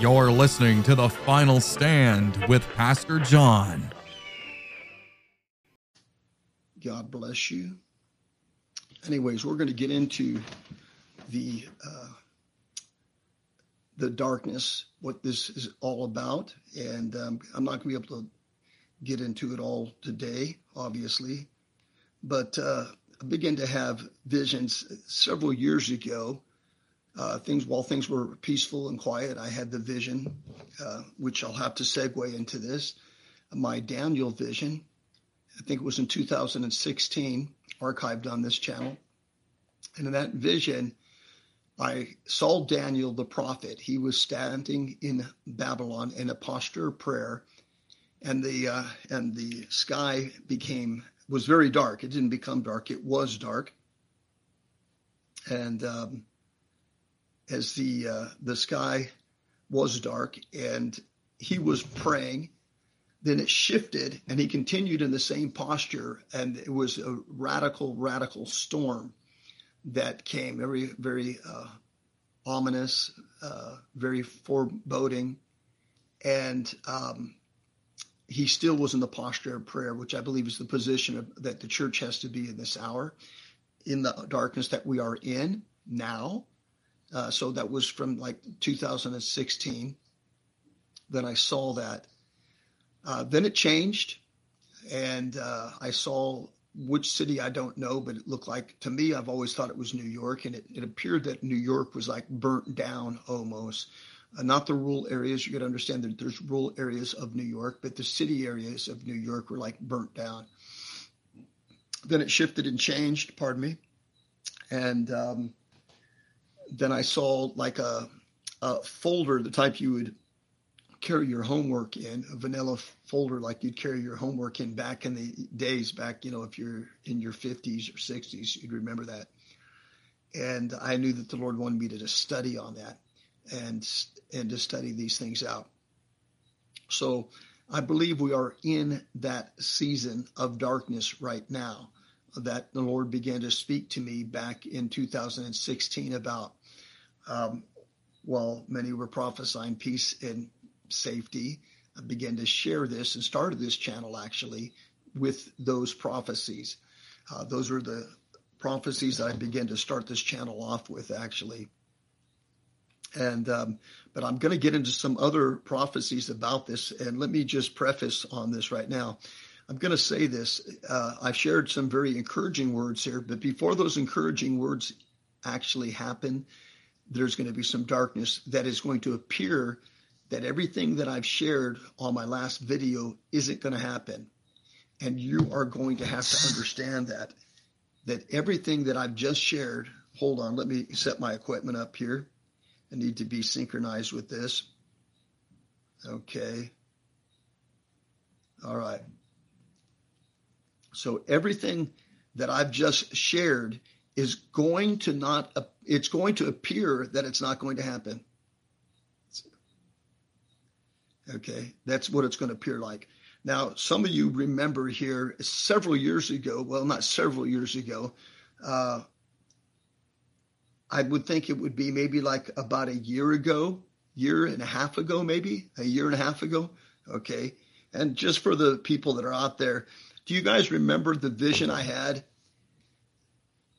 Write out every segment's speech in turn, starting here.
You're listening to The Final Stand with Pastor John. God bless you. Anyways, we're going to get into the uh, the darkness, what this is all about, and um, I'm not going to be able to get into it all today, obviously, but uh, I began to have visions several years ago. Uh, things while things were peaceful and quiet, I had the vision, uh, which I'll have to segue into this. My Daniel vision, I think it was in 2016, archived on this channel. And in that vision, I saw Daniel the prophet. He was standing in Babylon in a posture of prayer, and the uh, and the sky became was very dark. It didn't become dark; it was dark. And um, as the uh, the sky was dark, and he was praying, then it shifted, and he continued in the same posture, and it was a radical, radical storm that came, very, very uh, ominous, uh, very foreboding, and um, he still was in the posture of prayer, which I believe is the position of, that the church has to be in this hour, in the darkness that we are in now. Uh, so that was from like 2016. Then I saw that. Uh, then it changed, and uh, I saw which city I don't know, but it looked like to me, I've always thought it was New York, and it, it appeared that New York was like burnt down almost. Uh, not the rural areas. You got to understand that there's rural areas of New York, but the city areas of New York were like burnt down. Then it shifted and changed, pardon me. And um, then I saw like a, a folder, the type you would carry your homework in, a vanilla folder like you'd carry your homework in back in the days back, you know, if you're in your 50s or 60s, you'd remember that. And I knew that the Lord wanted me to just study on that and and to study these things out. So I believe we are in that season of darkness right now that the Lord began to speak to me back in 2016 about um, well, many were prophesying peace and safety, I began to share this and started this channel actually with those prophecies. Uh, those are the prophecies that I began to start this channel off with actually. And um, but I'm going to get into some other prophecies about this. And let me just preface on this right now. I'm going to say this. Uh, I've shared some very encouraging words here, but before those encouraging words actually happen, there's going to be some darkness that is going to appear that everything that I've shared on my last video isn't going to happen. And you are going to have to understand that, that everything that I've just shared, hold on, let me set my equipment up here. I need to be synchronized with this. Okay. All right. So everything that I've just shared is going to not, it's going to appear that it's not going to happen. Okay, that's what it's going to appear like. Now, some of you remember here several years ago, well, not several years ago, uh, I would think it would be maybe like about a year ago, year and a half ago, maybe a year and a half ago. Okay. And just for the people that are out there, do you guys remember the vision I had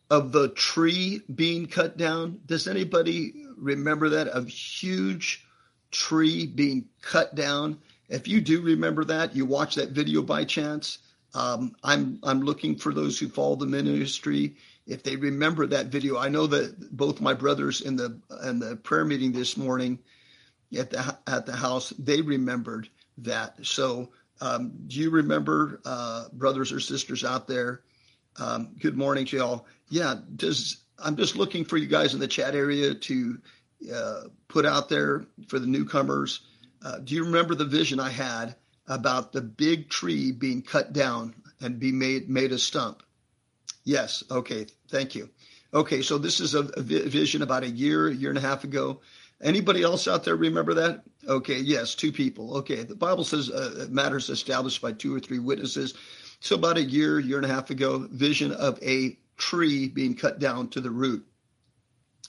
of the tree being cut down? Does anybody remember that? A huge tree being cut down. If you do remember that, you watch that video by chance. Um, I'm I'm looking for those who follow the ministry. If they remember that video, I know that both my brothers in the in the prayer meeting this morning at the at the house they remembered that. So, um, do you remember, uh, brothers or sisters out there? Um, good morning to y'all. Yeah, does I'm just looking for you guys in the chat area to uh, put out there for the newcomers. Uh, do you remember the vision I had about the big tree being cut down and be made made a stump? Yes. Okay. Thank you. Okay. So this is a, a vision about a year, a year and a half ago. Anybody else out there remember that? Okay. Yes. Two people. Okay. The Bible says uh, matters established by two or three witnesses. So about a year, year and a half ago, vision of a tree being cut down to the root.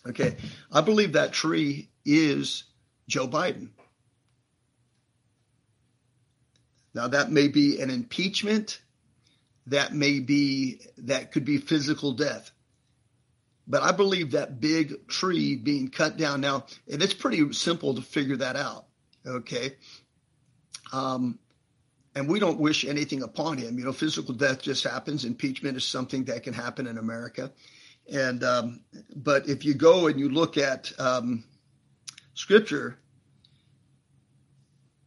Okay, I believe that tree is Joe Biden. Now, that may be an impeachment. That may be, that could be physical death. But I believe that big tree being cut down now, and it's pretty simple to figure that out. Okay. Um, and we don't wish anything upon him. You know, physical death just happens. Impeachment is something that can happen in America. And um, but if you go and you look at um, Scripture,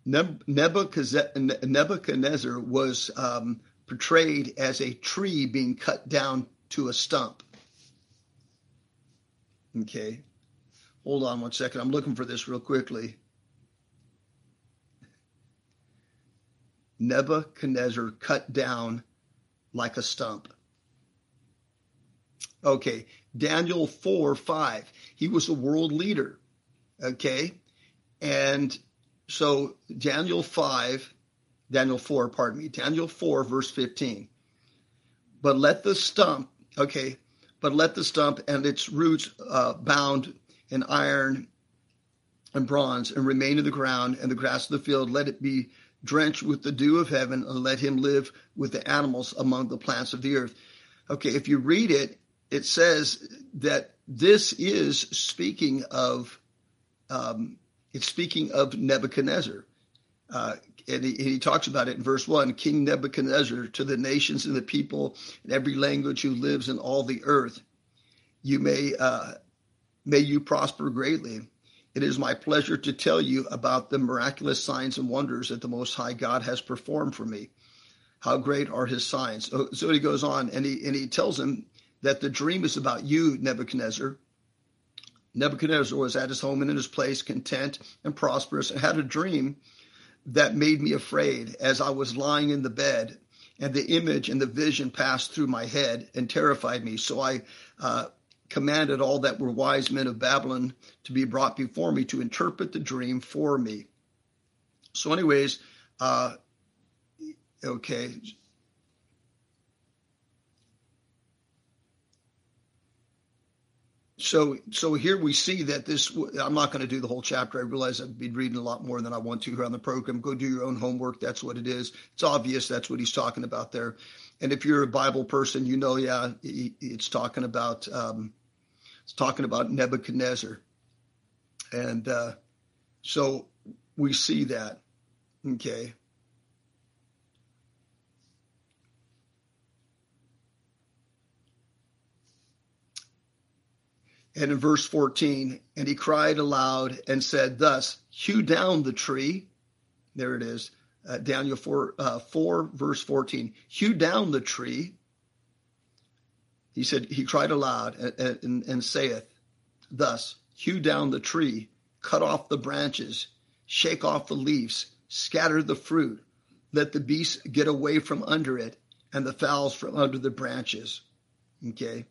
Nebuchadnezzar was um, portrayed as a tree being cut down to a stump. Okay, hold on one second. I'm looking for this real quickly. Nebuchadnezzar cut down like a stump. Okay, Daniel 4 5. He was a world leader. Okay, and so Daniel 5, Daniel 4, pardon me, Daniel 4, verse 15. But let the stump, okay, but let the stump and its roots uh, bound in iron and bronze and remain in the ground and the grass of the field, let it be drenched with the dew of heaven and let him live with the animals among the plants of the earth. Okay, if you read it, it says that this is speaking of um, it's speaking of Nebuchadnezzar. Uh, and, he, he, talks about it in verse 1 King Nebuchadnezzar, to the nations and the people in every language who lives in all the earth, you may, uh, may you prosper greatly. It is my pleasure to tell you about the miraculous signs and wonders that the Most High God has performed for me. How great are his signs. So, so he goes on and he, and he tells him that the dream is about you, Nebuchadnezzar. Nebuchadnezzar was at his home and in his place, content and prosperous, and had a dream that made me afraid as I was lying in the bed. And the image and the vision passed through my head and terrified me. So I uh, commanded all that were wise men of Babylon to be brought before me to interpret the dream for me. So, anyways, uh, okay. So, so here we see that this. I'm not going to do the whole chapter. I realize I've been reading a lot more than I want to here on the program. Go do your own homework. That's what it is. It's obvious that's what he's talking about there. And if you're a Bible person, you know, yeah, it's talking about um, it's talking about Nebuchadnezzar. And uh, so we see that. Okay. And in verse 14, and he cried aloud and said, Thus, hew down the tree. There it is. Uh, Daniel 4, uh, 4, verse 14. Hew down the tree he said, He cried aloud and, and, and saith, Thus, hew down the tree, cut off the branches, shake off the leaves, scatter the fruit, let the beasts get away from under it, and the fowls from under the branches. Okay.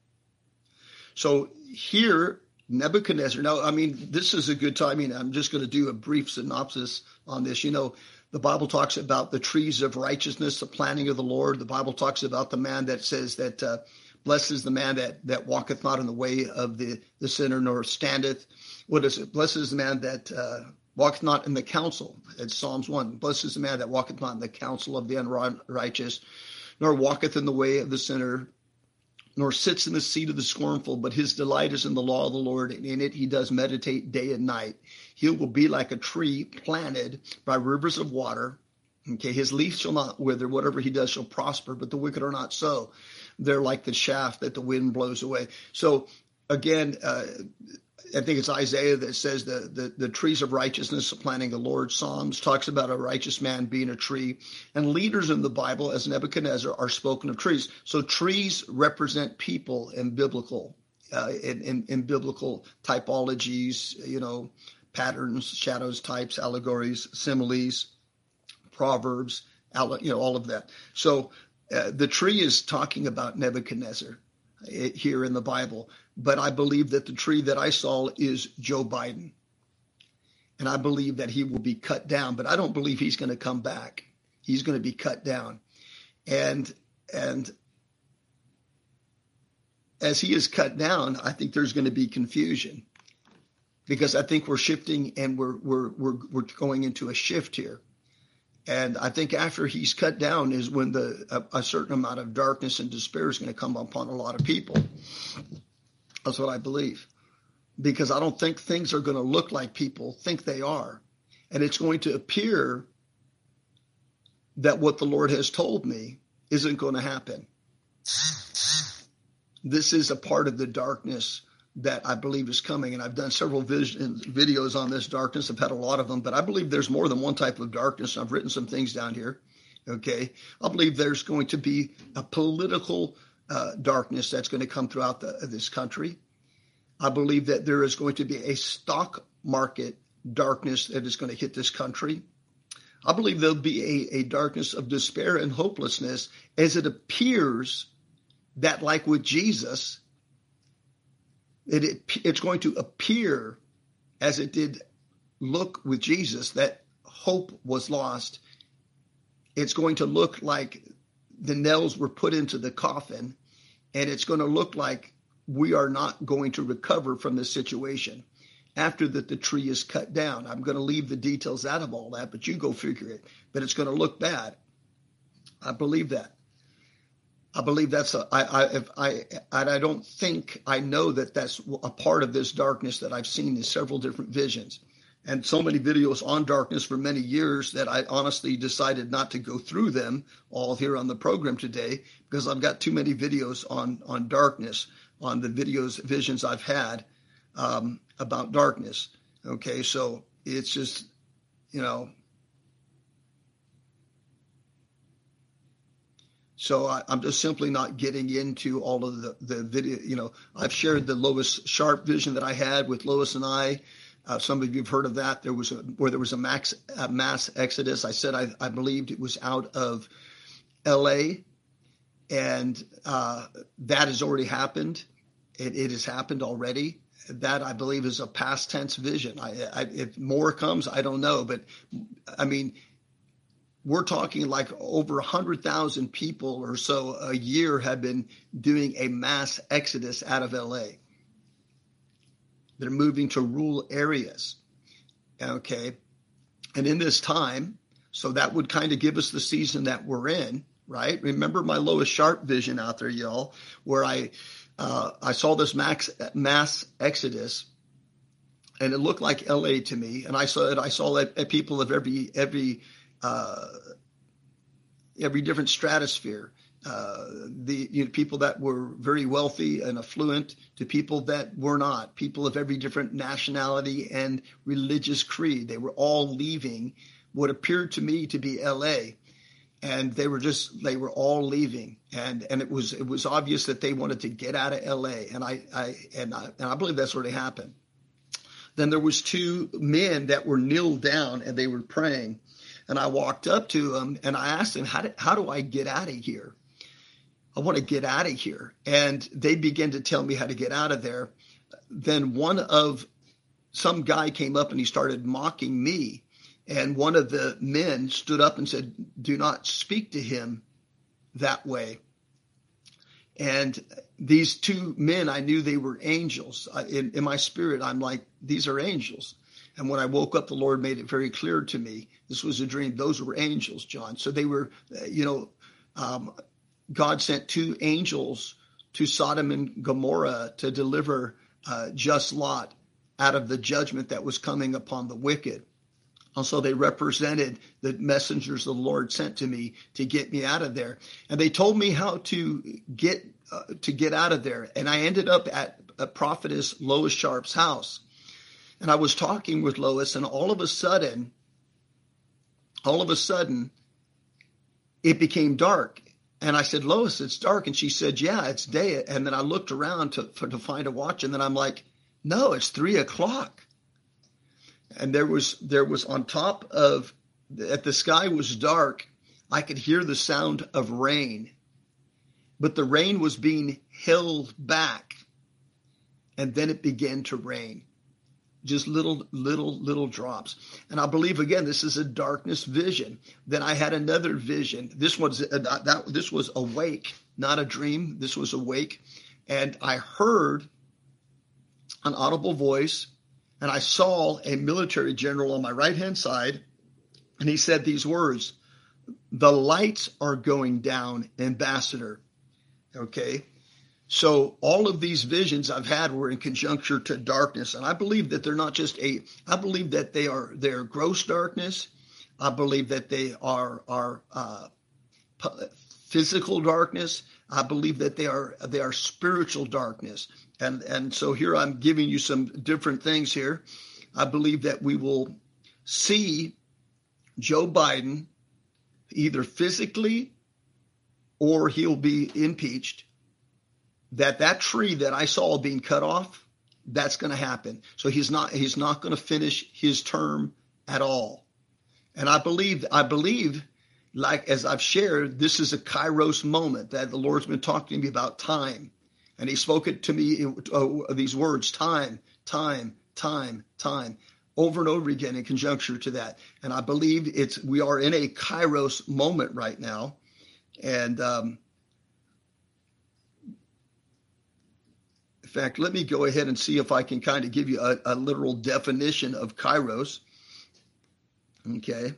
So here, Nebuchadnezzar, now, I mean, this is a good timing. I'm just going to do a brief synopsis on this. You know, the Bible talks about the trees of righteousness, the planting of the Lord. The Bible talks about the man that says that uh, Blessed is the man that, that walketh not in the way of the, the sinner, nor standeth. What is it? Blessed is the man that uh, walketh not in the counsel. It's Psalms 1. Blessed is the man that walketh not in the counsel of the unrighteous, nor walketh in the way of the sinner, nor sits in the seat of the scornful, but his delight is in the law of the Lord, and in it he does meditate day and night. He will be like a tree planted by rivers of water. Okay, his leaf shall not wither, whatever he does shall prosper, but the wicked are not so they're like the shaft that the wind blows away. So again, uh, I think it's Isaiah that says the, the, the trees of righteousness planting the Lord. Psalms talks about a righteous man being a tree. And leaders in the Bible, as Nebuchadnezzar, are spoken of trees. So trees represent people in biblical, uh, in, in, in biblical typologies, you know, patterns, shadows, types, allegories, similes, proverbs, you know, all of that. So uh, the tree is talking about Nebuchadnezzar uh, here in the Bible, but I believe that the tree that I saw is Joe Biden. And I believe that he will be cut down, but I don't believe he's going to come back. He's going to be cut down. And and as he is cut down, I think there's going to be confusion because I think we're shifting and we're we're we're we're going into a shift here. And I think after he's cut down is when the a, a certain amount of darkness and despair is going to come upon a lot of people. That's what I believe. Because I don't think things are going to look like people think they are. And it's going to appear that what the Lord has told me isn't going to happen. This is a part of the darkness that I believe is coming. And I've done several vision, videos on this darkness. I've had a lot of them, but I believe there's more than one type of darkness. I've written some things down here. Okay. I believe there's going to be a political uh, darkness that's going to come throughout the, this country. I believe that there is going to be a stock market darkness that is going to hit this country. I believe there'll be a, a darkness of despair and hopelessness as it appears that, like with Jesus, it, it, it's going to appear as it did look with Jesus that hope was lost. It's going to look like the nails were put into the coffin, and it's going to look like we are not going to recover from this situation after that the tree is cut down. I'm going to leave the details out of all that, but you go figure it. But it's going to look bad. I believe that. I believe that's a, I, I, if I, I don't think I know that that's a part of this darkness that I've seen in several different visions and so many videos on darkness for many years that I honestly decided not to go through them all here on the program today because I've got too many videos on, on darkness, on the videos, visions I've had um, about darkness. Okay. So it's just, you know, So I, am just simply not getting into all of the, the video. You know, I've shared the Lois Sharp vision that I had with Lois and I. Uh, some of you have heard of that. There was a, where there was a max a mass exodus. I said I, I believed it was out of L.A. and uh, that has already happened. It, it, has happened already. That I believe is a past tense vision. I, I, if more comes, I don't know, but I mean we're talking like over 100,000 people or so a year have been doing a mass exodus out of LA. They're moving to rural areas. Okay. And in this time, so that would kind of give us the season that we're in, right? Remember my Lois Sharp vision out there, y'all, where I uh, I saw this max mass exodus, and it looked like L.A. to me, and I saw it. I saw that people of every every uh, every different stratosphere. Uh, the you know, people that were very wealthy and affluent to people that were not, people of every different nationality and religious creed. They were all leaving what appeared to me to be L.A. And they were just they were all leaving, and and it was it was obvious that they wanted to get out of L.A. And I I and I and I believe that's what happened. Then there was two men that were kneeled down and they were praying and I walked up to him and I asked him, how do, how do I get out of here? I want to get out of here. And they began to tell me how to get out of there. Then one of some guy came up and he started mocking me. And one of the men stood up and said, Do not speak to him that way. And these two men, I knew they were angels. In, in my spirit, I'm like, These are angels. And when I woke up, the Lord made it very clear to me this was a dream. Those were angels, John. So they were, uh, you know, um, God sent two angels to Sodom and Gomorrah to deliver uh, just Lot out of the judgment that was coming upon the wicked. And so they represented the messengers the Lord sent to me to get me out of there. And they told me how to get uh, to get out of there. And I ended up at a prophetess Lois Sharp's house. And I was talking with Lois, and all of a sudden, all of a sudden, it became dark. And I said, Lois, it's dark. And she said, Yeah, it's day. And then I looked around to, for, to find a watch, and then I'm like, No, it's three o'clock. And there was there was on top of at the sky was dark. I could hear the sound of rain, but the rain was being held back, and then it began to rain just little, little, little drops. And I believe again, this is a darkness vision. Then I had another vision. This was uh, that this was awake, not a dream. This was awake, and I heard an audible voice, and I saw a military general on my right hand side, And he said these words The lights are going down, ambassador. Okay. So all of these visions I've had were in conjuncture to darkness, and I believe that they're not just a. I believe that they are they're gross darkness. I believe that they are are uh, physical darkness. I believe that they are they are spiritual darkness, and and so here I'm giving you some different things here. I believe that we will see Joe Biden either physically or he'll be impeached that that tree that I saw being cut off, that's going to happen. So he's not he's not going to finish his term at all. And I believe I believe like as I've shared, this is a kairos moment that the Lord's been talking to me about time. And he spoke it to me uh, these words time, time, time, time over and over again in conjunction to that. And I believe it's we are in a kairos moment right now. And um, fact, let me go ahead and see if I can kind of give you a, a literal definition of kairos. Okay.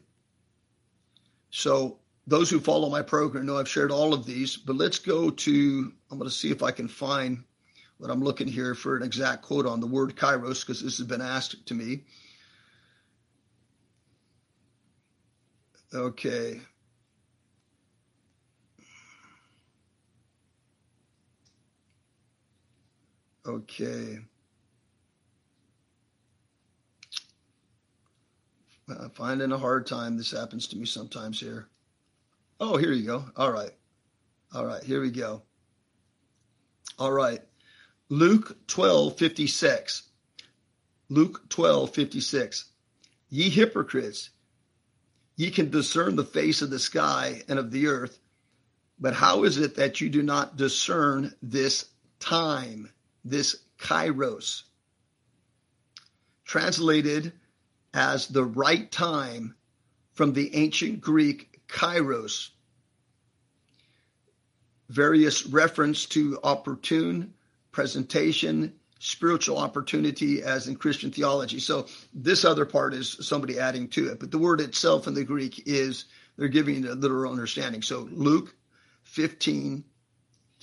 So those who follow my program know I've shared all of these, but let's go to, I'm going to see if I can find what I'm looking here for an exact quote on the word kairos, because this has been asked to me. Okay. Okay. I'm finding a hard time. This happens to me sometimes here. Oh, here you go. All right. All right. Here we go. All right. Luke 12, 56. Luke 12, 56. Ye hypocrites, ye can discern the face of the sky and of the earth, but how is it that you do not discern this time? This kairos, translated as the right time from the ancient Greek kairos, various reference to opportune presentation, spiritual opportunity as in Christian theology. So this other part is somebody adding to it, but the word itself in the Greek is they're giving a literal understanding. So Luke 15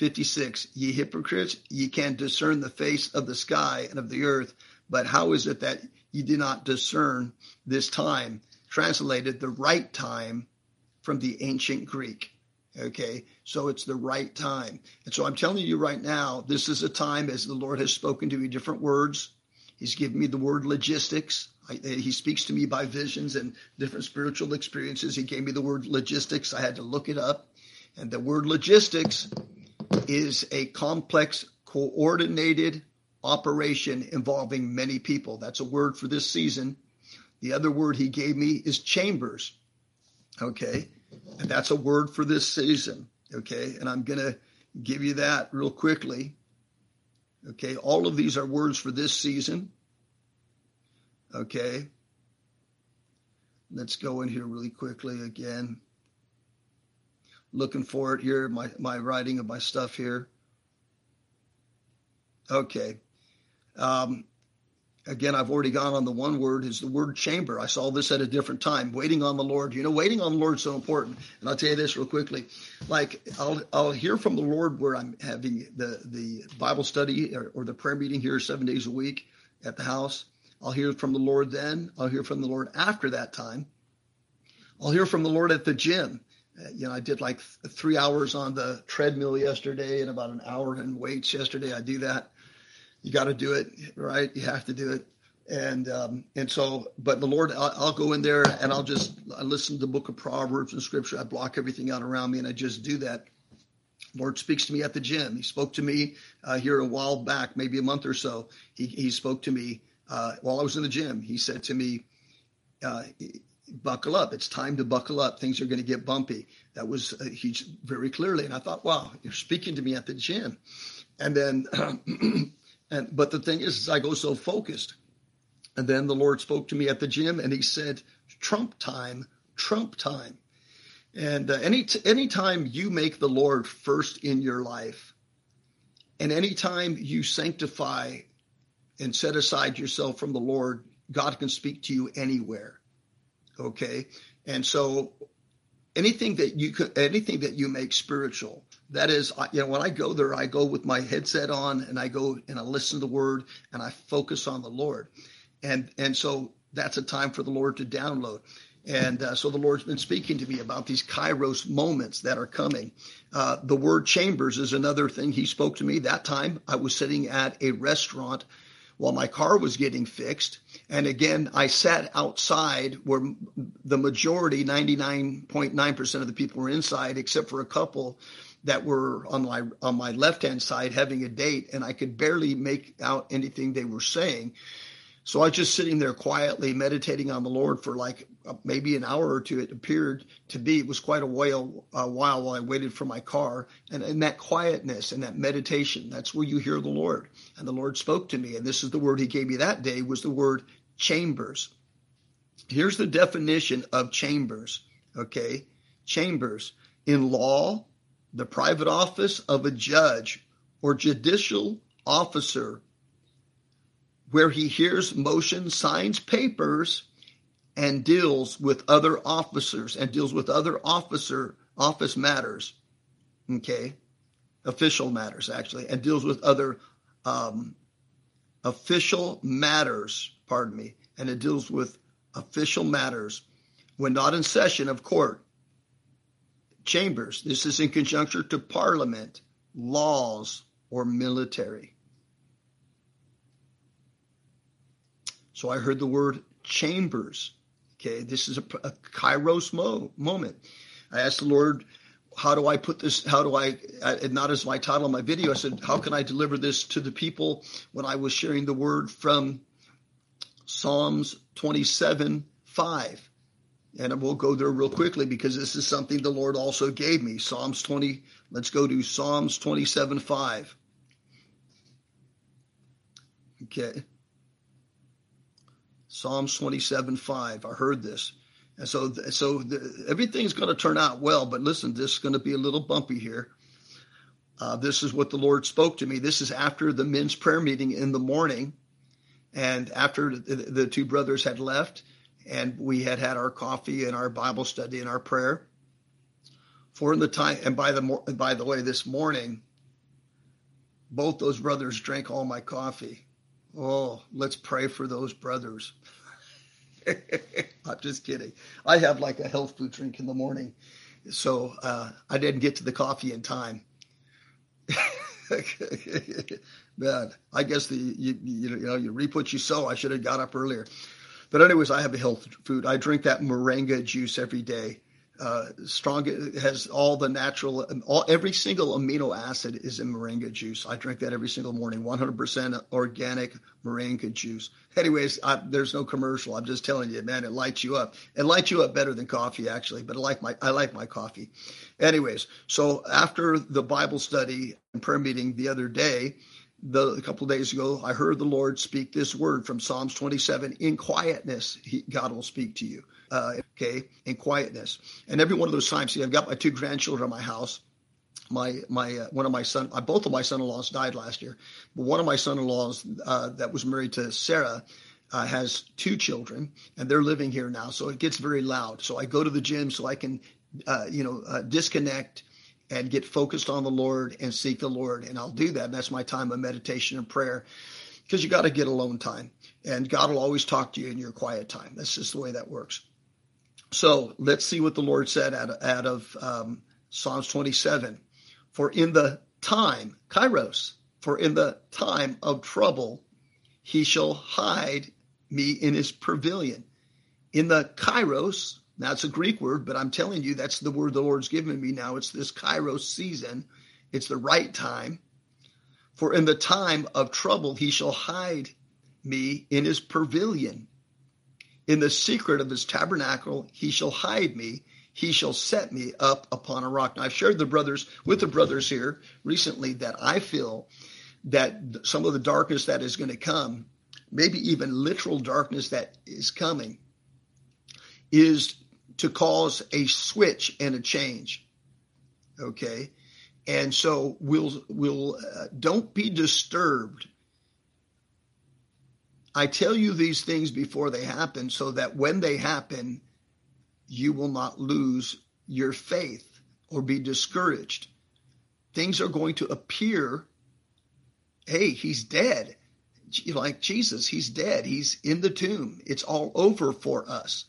56 Ye hypocrites, ye can discern the face of the sky and of the earth, but how is it that ye do not discern this time? Translated the right time from the ancient Greek. Okay, so it's the right time. And so I'm telling you right now, this is a time as the Lord has spoken to me different words. He's given me the word logistics. I, eh, he speaks to me by visions and different spiritual experiences. He gave me the word logistics. I had to look it up. And the word logistics is a complex, coordinated operation involving many people. That's a word for this season. The other word he gave me is chambers. Okay. And that's a word for this season. Okay. And I'm going to give you that real quickly. Okay. All of these are words for this season. Okay. Let's go in here really quickly again looking for it here, my, my writing of my stuff here. Okay. Um, again, I've already gone on the one word is the word chamber. I saw this at a different time. Waiting on the Lord. You know, waiting on the Lord is so important. And I'll tell you this real quickly. Like I'll I'll hear from the Lord where I'm having the the Bible study or, or the prayer meeting here seven days a week at the house. I'll hear from the Lord then. I'll hear from the Lord after that time. I'll hear from the Lord at the gym you know, I did like three hours on the treadmill yesterday and about an hour in weights yesterday. I do that. You got to do it, right? You have to do it. And um, and so, but the Lord, I'll, I'll, go in there and I'll just I listen to the book of Proverbs and Scripture. I block everything out around me and I just do that. Lord speaks to me at the gym. He spoke to me uh, here a while back, maybe a month or so. He he spoke to me uh, while I was in the gym. He said to me, uh, buckle up. It's time to buckle up. Things are going to get bumpy. That was uh, he very clearly. And I thought, wow, you're speaking to me at the gym. And then, and but the thing is, is, I go so focused. And then the Lord spoke to me at the gym, and He said, "Trump time, Trump time." And uh, any t- anytime you make the Lord first in your life, and anytime you sanctify and set aside yourself from the Lord, God can speak to you anywhere Okay. And so anything that you could, anything that you make spiritual, that is, you know, when I go there, I go with my headset on and I go and I listen to the word and I focus on the Lord. And, and so that's a time for the Lord to download. And uh, so the Lord's been speaking to me about these kairos moments that are coming. Uh, the word chambers is another thing he spoke to me. That time I was sitting at a restaurant while my car was getting fixed. And again, I sat outside where the majority, 99.9% of the people were inside, except for a couple that were on my on my left hand side having a date, and I could barely make out anything they were saying. So I was just sitting there quietly meditating on the Lord for like Uh, maybe an hour or two. It appeared to be. It was quite a while, a while while I waited for my car. And in that quietness and that meditation, that's where you hear the Lord. And the Lord spoke to me. And this is the word he gave me that day was the word chambers. Here's the definition of chambers. Okay. Chambers in law, the private office of a judge or judicial officer where he hears motion, signs papers, and deals with other officers and deals with other officer office matters. Okay, official matters actually, and deals with other um, official matters. Pardon me, and it deals with official matters when not in session of court. Chambers. This is in conjunction to parliament, laws, or military. So I heard the word chambers. Okay, this is a, a kairos mo- moment. I asked the Lord, how do I put this? How do I, not as my title on my video, I said, how can I deliver this to the people when I was sharing the word from Psalms 27 5. And we'll go there real quickly because this is something the Lord also gave me. Psalms 20, let's go to Psalms 27 5. Okay. Psalms 27 5. I heard this. And so, so the, everything's going to turn out well. But listen, this is going to be a little bumpy here. Uh, this is what the Lord spoke to me. This is after the men's prayer meeting in the morning, and after the, the two brothers had left, and we had had our coffee and our Bible study and our prayer. For in the time, and by the by the way, this morning, both those brothers drank all my coffee. Oh, let's pray for those brothers. I'm just kidding. I have like a health food drink in the morning, so uh, I didn't get to the coffee in time. Man, I guess the you, you know you reap what you sow. I should have got up earlier. But anyways, I have a health food. I drink that moringa juice every day uh, strong has all the natural all every single amino acid is in moringa juice. I drink that every single morning 100% organic moringa juice. Anyways I, there's no commercial. I'm just telling you man it lights you up. It lights you up better than coffee actually but i like my i like my coffee. Anyways so after the bible study and prayer meeting the other day the, a couple days ago, I heard the Lord speak this word from Psalms 27 in quietness. He, God will speak to you uh, okay, in quietness. And every one of those times, see, I've got my two grandchildren in my house. My my uh, one of my son, uh, both of my son-in-laws died last year, but one of my son-in-laws uh, that was married to Sarah uh, has two children, and they're living here now, so it gets very loud. So I go to the gym so I can, uh, you know, disconnect and get focused on the Lord and seek the Lord, and I'll do that. And that's my time of meditation and prayer because you got to get alone time and God will always talk to you in your quiet time. That's just the way that works. So let's see what the Lord said out of, out of um, Psalms 27. For in the time, kairos, for in the time of trouble, he shall hide me in his pavilion. In the kairos, that's a Greek word, but I'm telling you, that's the word the Lord's given me now. It's this kairos season. It's the right time. For in the time of trouble, he shall hide me in his pavilion. In the secret of his tabernacle, he shall hide me. He shall set me up upon a rock. Now, I've shared the brothers with the brothers here recently that I feel that some of the darkness that is going to come, maybe even literal darkness that is coming, is to cause a switch and a change. Okay. And so we'll, we'll, uh, don't be disturbed I tell you these things before they happen so that when they happen, you will not lose your faith or be discouraged. Things are going to appear hey, he's dead. Like Jesus, he's dead. He's in the tomb. It's all over for us.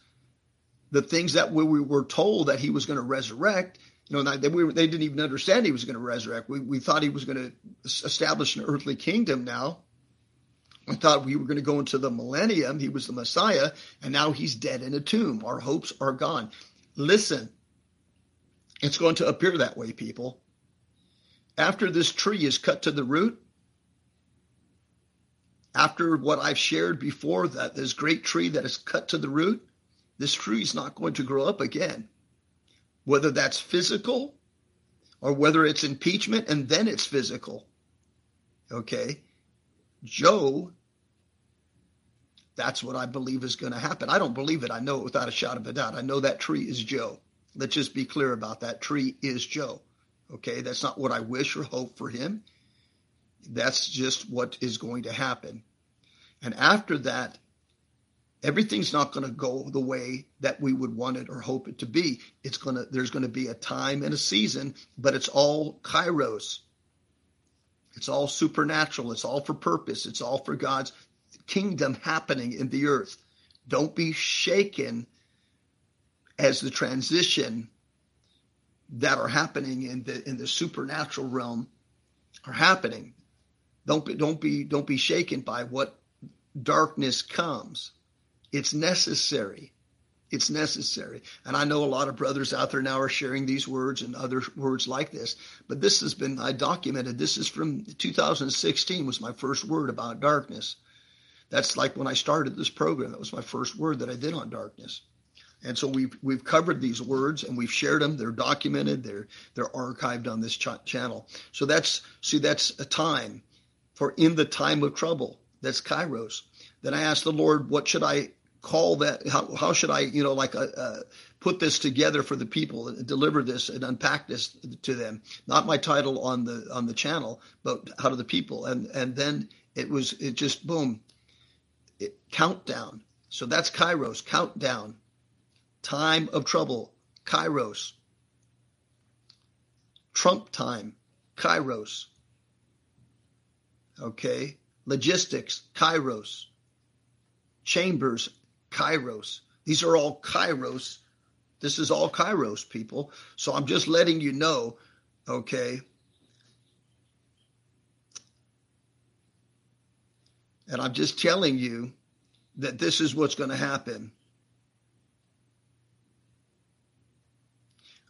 The things that we were told that he was going to resurrect, you know, they, we, they didn't even understand he was going to resurrect. We, we thought he was going to establish an earthly kingdom now. We thought we were going to go into the millennium. He was the Messiah, and now he's dead in a tomb. Our hopes are gone. Listen, it's going to appear that way, people. After this tree is cut to the root, after what I've shared before, that this great tree that is cut to the root, this tree is not going to grow up again. Whether that's physical or whether it's impeachment and then it's physical. Okay. Joe, that's what I believe is going to happen. I don't believe it. I know it without a shot of a doubt. I know that tree is Joe. Let's just be clear about that. Tree is Joe. Okay. That's not what I wish or hope for him. That's just what is going to happen. And after that, everything's not going to go the way that we would want it or hope it to be. It's going to, there's going to be a time and a season, but it's all kairos. It's all supernatural. It's all for purpose. It's all for God's kingdom happening in the earth. Don't be shaken as the transition that are happening in the in the supernatural realm are happening. Don't be don't be don't be shaken by what darkness comes. It's necessary. It's necessary. And I know a lot of brothers out there now are sharing these words and other words like this, but this has been I documented. This is from 2016 was my first word about darkness. That's like when I started this program. That was my first word that I did on darkness. And so we've we've covered these words and we've shared them. They're documented. They're they're archived on this ch- channel. So that's see that's a time for in the time of trouble. That's Kairos. Then I asked the Lord, what should I call that? How, how should I, you know, like uh, uh, put this together for the people, and deliver this and unpack this to them? Not my title on the on the channel, but how to the people. And and then it was it just boom, it, countdown. So that's Kairos, countdown, time of trouble, Kairos, Trump time, Kairos. Okay, logistics, Kairos chambers, kairos. These are all kairos. This is all kairos, people. So I'm just letting you know, okay? And I'm just telling you that this is what's going to happen.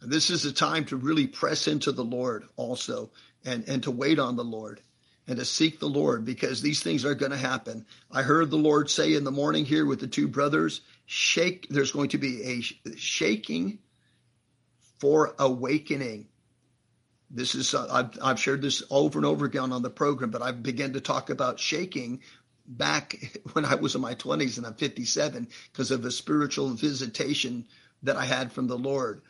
And this is a time to really press into the Lord also and, and to wait on the Lord and to seek the Lord because these things are going to happen. I heard the Lord say in the morning here with the two brothers, shake, there's going to be a shaking for awakening. This is, uh, I've, I've shared this over and over again on the program, but I've to talk about shaking back when I was in my 20s and I'm 57 because of a spiritual visitation that I had from the Lord.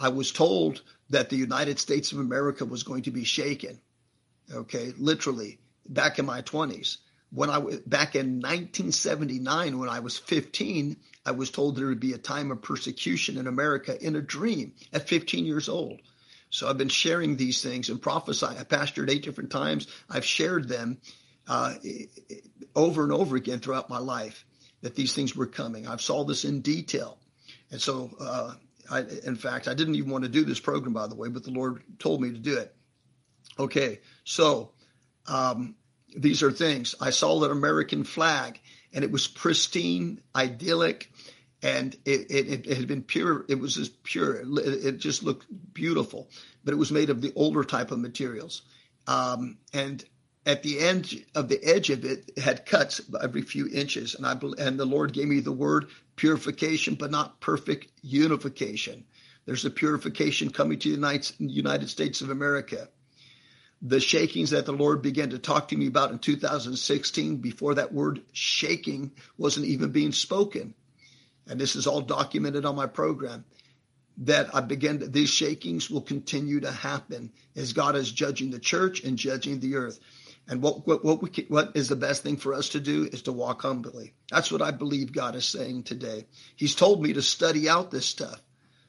I was told that the United States of America was going to be shaken okay, literally back in my 20s. When I was back in 1979, when I was 15, I was told there would be a time of persecution in America in a dream at 15 years old. So I've been sharing these things and prophesying. I pastored eight different times. I've shared them uh, over and over again throughout my life that these things were coming. I've saw this in detail, and so uh, I, in fact, I didn't even want to do this program, by the way, but the Lord told me to do it. Okay, so um, these are things. I saw that American flag, and it was pristine, idyllic, and it, it, it had been pure. It was just pure. It, it, just looked beautiful, but it was made of the older type of materials. Um, and at the end of the edge of it, it had cuts every few inches. And I and the Lord gave me the word purification, but not perfect unification. There's a purification coming to the United States of America the shakings that the Lord began to talk to me about in 2016 before that word shaking wasn't even being spoken. And this is all documented on my program that I began to, these shakings will continue to happen as God is judging the church and judging the earth. And what what what we can, what is the best thing for us to do is to walk humbly. That's what I believe God is saying today. He's told me to study out this stuff,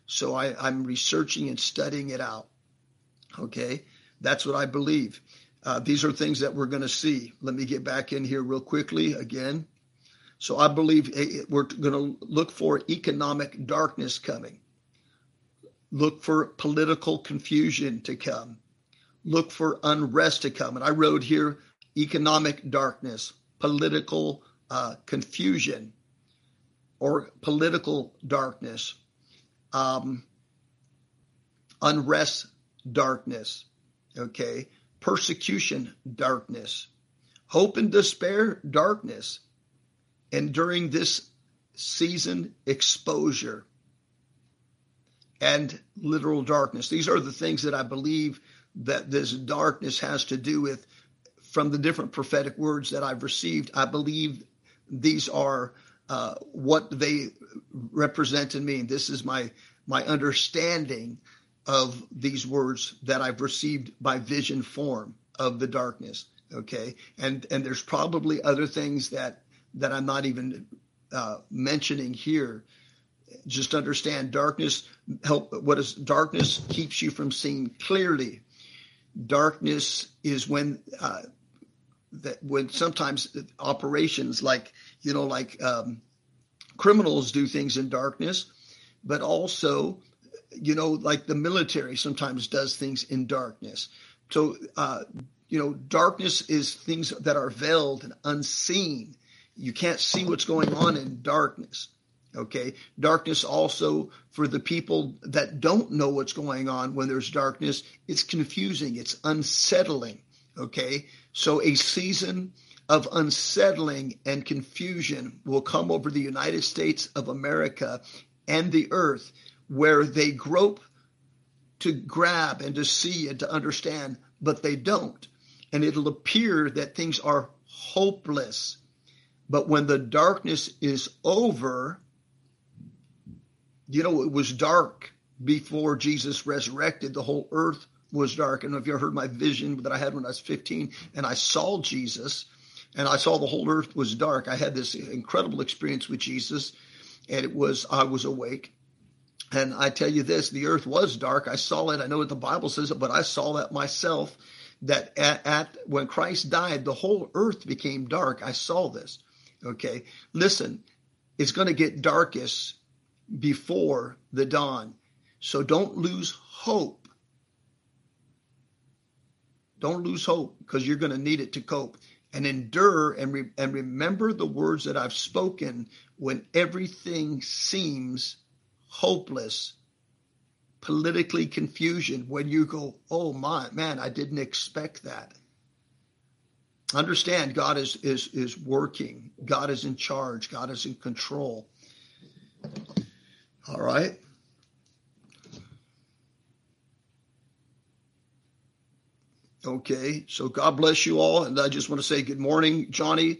so I, I'm researching and studying it out. Okay, that's what I believe. Uh, these are things that we're going to see. Let me get back in here real quickly again. So I believe eh, we're going to look for economic darkness coming. Look for political confusion to come look for unrest to come. And I wrote here economic darkness, political uh, confusion, or political darkness, um, unrest, darkness, okay, persecution, darkness, hope and despair, darkness, and during this season, exposure and literal darkness. These are the things that I believe that this darkness has to do with from the different prophetic words that I've received. I believe these are uh, what they represent and mean. This is my my understanding of these words that I've received by vision form of the darkness. Okay, and and there's probably other things that that I'm not even uh, mentioning here. Just understand darkness help. What is darkness keeps you from seeing clearly darkness is when uh, that when sometimes operations like you know like um, criminals do things in darkness, but also you know like the military sometimes does things in darkness. So uh, you know darkness is things that are veiled and unseen. You can't see what's going on in darkness. Okay. Darkness also for the people that don't know what's going on when there's darkness, it's confusing, it's unsettling. Okay. So a season of unsettling and confusion will come over the United States of America and the earth where they grope to grab and to see and to understand, but they don't. And it'll appear that things are hopeless. But when the darkness is over, you know, it was dark before Jesus resurrected. The whole earth was dark. And if you ever heard my vision that I had when I was 15 and I saw Jesus and I saw the whole earth was dark, I had this incredible experience with Jesus and it was, I was awake. And I tell you this, the earth was dark. I saw it. I know what the Bible says, but I saw that myself that at, at when Christ died, the whole earth became dark. I saw this. Okay. Listen, it's going to get darkest before the dawn. So don't lose hope. Don't lose hope because you're going to need it to cope and endure and, re- and remember the words that I've spoken when everything seems hopeless, politically confusion, when you go, oh my man, I didn't expect that. Understand God is is is working. God is in charge. God is in control. All right. Okay, so God bless you all. And I just want to say good morning, Johnny.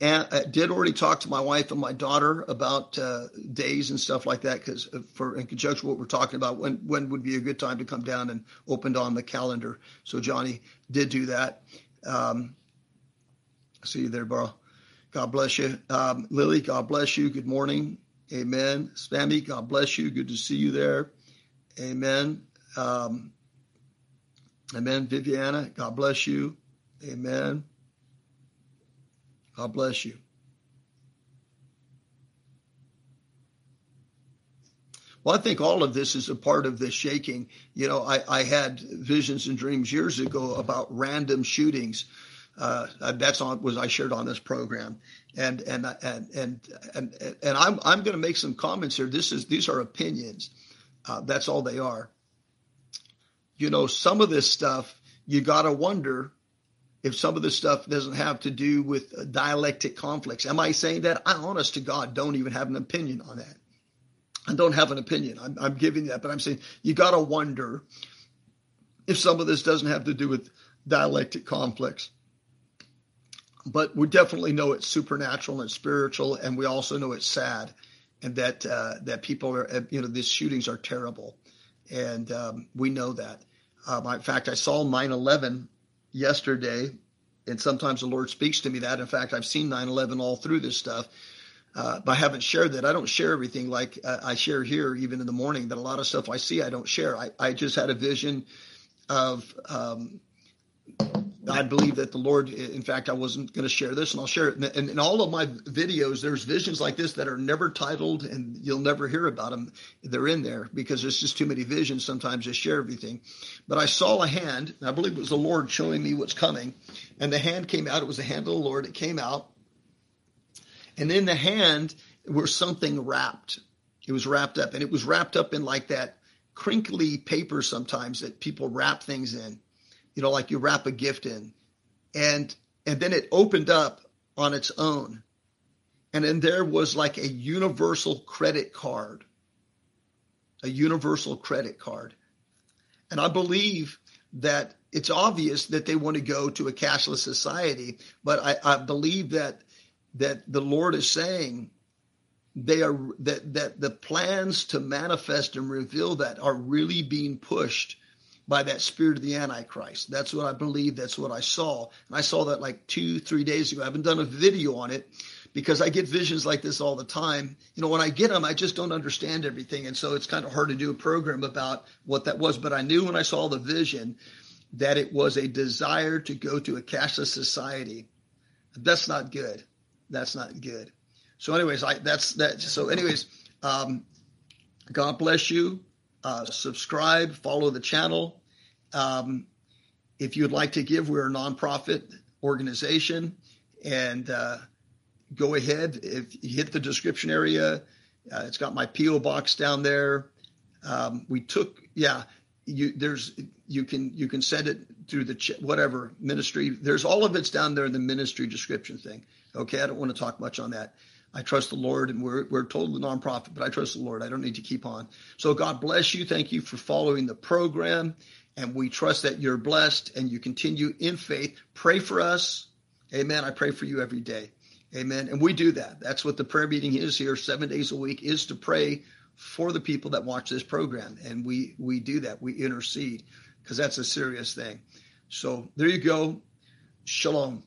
And I did already talk to my wife and my daughter about uh, days and stuff like that, because uh, for in conjunction with what we're talking about, when when would be a good time to come down and opened on the calendar. So Johnny did do that. Um, see you there, bro. God bless you, um, Lily. God bless you. Good morning. Amen. Spammy, God bless you. Good to see you there. Amen. Um, amen. Viviana, God bless you. Amen. God bless you. Well, I think all of this is a part of the shaking. You know, I, I had visions and dreams years ago about random shootings uh, that's on was I shared on this program, and and and and and and I'm I'm going to make some comments here. This is these are opinions. Uh, that's all they are. You know, some of this stuff you got to wonder if some of this stuff doesn't have to do with dialectic conflicts. Am I saying that? I, honest to God, don't even have an opinion on that. I don't have an opinion. I'm, I'm giving that, but I'm saying you got to wonder if some of this doesn't have to do with dialectic conflicts but we definitely know it's supernatural and spiritual, and we also know it's sad, and that uh, that people are, uh, you know, these shootings are terrible, and um, we know that. Um, in fact, I saw 9/11 yesterday, and sometimes the Lord speaks to me that. In fact, I've seen 9/11 all through this stuff. Uh, but I haven't shared that. I don't share everything like uh, I share here, even in the morning. That a lot of stuff I see, I don't share. I, I just had a vision of um, I believe that the Lord, in fact, I wasn't going to share this and I'll share it. And in all of my videos, there's visions like this that are never titled and you'll never hear about them. They're in there because there's just too many visions sometimes to share everything. But I saw a hand, I believe it was the Lord showing me what's coming. And the hand came out. It was the hand of the Lord. It came out. And in the hand was something wrapped. It was wrapped up and it was wrapped up in like that crinkly paper sometimes that people wrap things in you know, like you wrap a gift in. And and then it opened up on its own. And then there was like a universal credit card. A universal credit card. And I believe that it's obvious that they want to go to a cashless society, but I, I believe that that the Lord is saying they are that that the plans to manifest and reveal that are really being pushed by that spirit of the Antichrist. That's what I believe. That's what I saw. And I saw that like two, three days ago. I haven't done a video on it because I get visions like this all the time. You know, when I get them, I just don't understand everything. And so it's kind of hard to do a program about what that was. But I knew when I saw the vision that it was a desire to go to a cashless society. That's not good. That's not good. So, anyways, I that's that. So, anyways, um, God bless you uh, subscribe, follow the channel. Um, if you'd like to give, we're a nonprofit organization, and uh, go ahead. If you hit the description area, uh, it's got my PO box down there. Um, we took, yeah, you there's you can you can send it through the ch- whatever ministry. There's all of it's down there in the ministry description thing. Okay, I don't want to talk much on that. I trust the Lord, and we're we're totally nonprofit, but I trust the Lord. I don't need to keep on. So God bless you. Thank you for following the program, and we trust that you're blessed and you continue in faith. Pray for us, Amen. I pray for you every day, Amen. And we do that. That's what the prayer meeting is here, seven days a week, is to pray for the people that watch this program, and we we do that. We intercede because that's a serious thing. So there you go. Shalom.